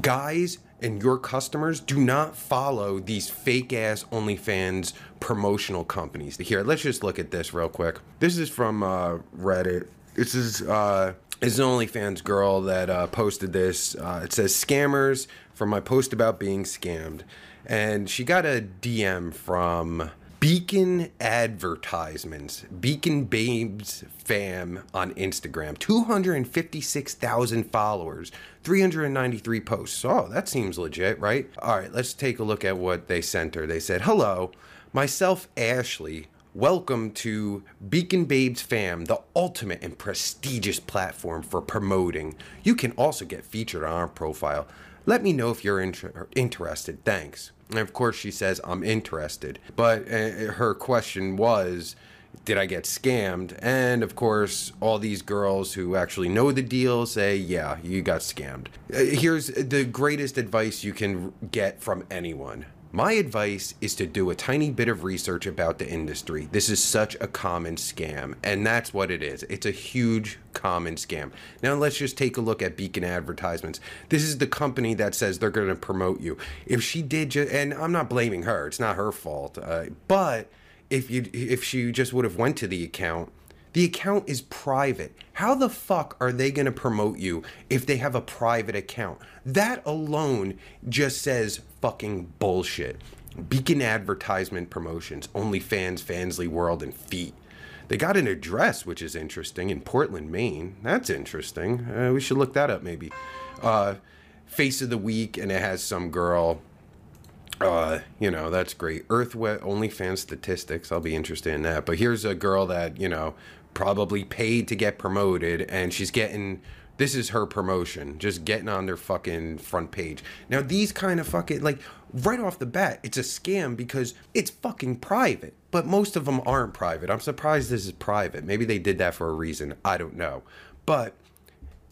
guys and your customers do not follow these fake ass OnlyFans promotional companies. Here, let's just look at this real quick. This is from uh, Reddit. This is uh, this is an OnlyFans girl that uh, posted this. Uh, it says scammers from my post about being scammed, and she got a DM from Beacon Advertisements, Beacon Babes Fam on Instagram, 256,000 followers, 393 posts. Oh, that seems legit, right? All right, let's take a look at what they sent her. They said, Hello, myself, Ashley. Welcome to Beacon Babes Fam, the ultimate and prestigious platform for promoting. You can also get featured on our profile. Let me know if you're inter- interested. Thanks. And of course, she says, I'm interested. But uh, her question was, did I get scammed? And of course, all these girls who actually know the deal say, yeah, you got scammed. Uh, here's the greatest advice you can get from anyone my advice is to do a tiny bit of research about the industry. This is such a common scam, and that's what it is. It's a huge common scam. Now, let's just take a look at Beacon Advertisements. This is the company that says they're going to promote you. If she did, ju- and I'm not blaming her, it's not her fault, uh, but if you if she just would have went to the account the account is private. How the fuck are they going to promote you if they have a private account? That alone just says fucking bullshit. Beacon Advertisement Promotions, OnlyFans, Fansly World, and Feet. They got an address, which is interesting, in Portland, Maine. That's interesting. Uh, we should look that up, maybe. Uh, Face of the Week, and it has some girl. Uh, you know, that's great. Earthwet OnlyFans statistics. I'll be interested in that. But here's a girl that, you know, probably paid to get promoted and she's getting this is her promotion just getting on their fucking front page. Now these kind of fucking like right off the bat it's a scam because it's fucking private but most of them aren't private. I'm surprised this is private. Maybe they did that for a reason. I don't know. But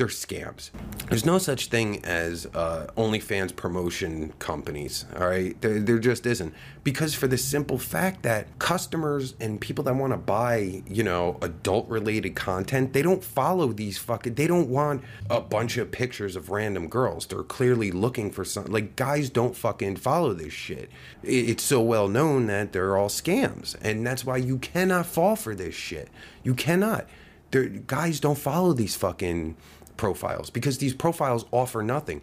they're scams. There's no such thing as uh, OnlyFans promotion companies. All right, there, there just isn't because for the simple fact that customers and people that want to buy, you know, adult-related content, they don't follow these fucking. They don't want a bunch of pictures of random girls. They're clearly looking for something. Like guys don't fucking follow this shit. It's so well known that they're all scams, and that's why you cannot fall for this shit. You cannot. They're, guys don't follow these fucking profiles because these profiles offer nothing.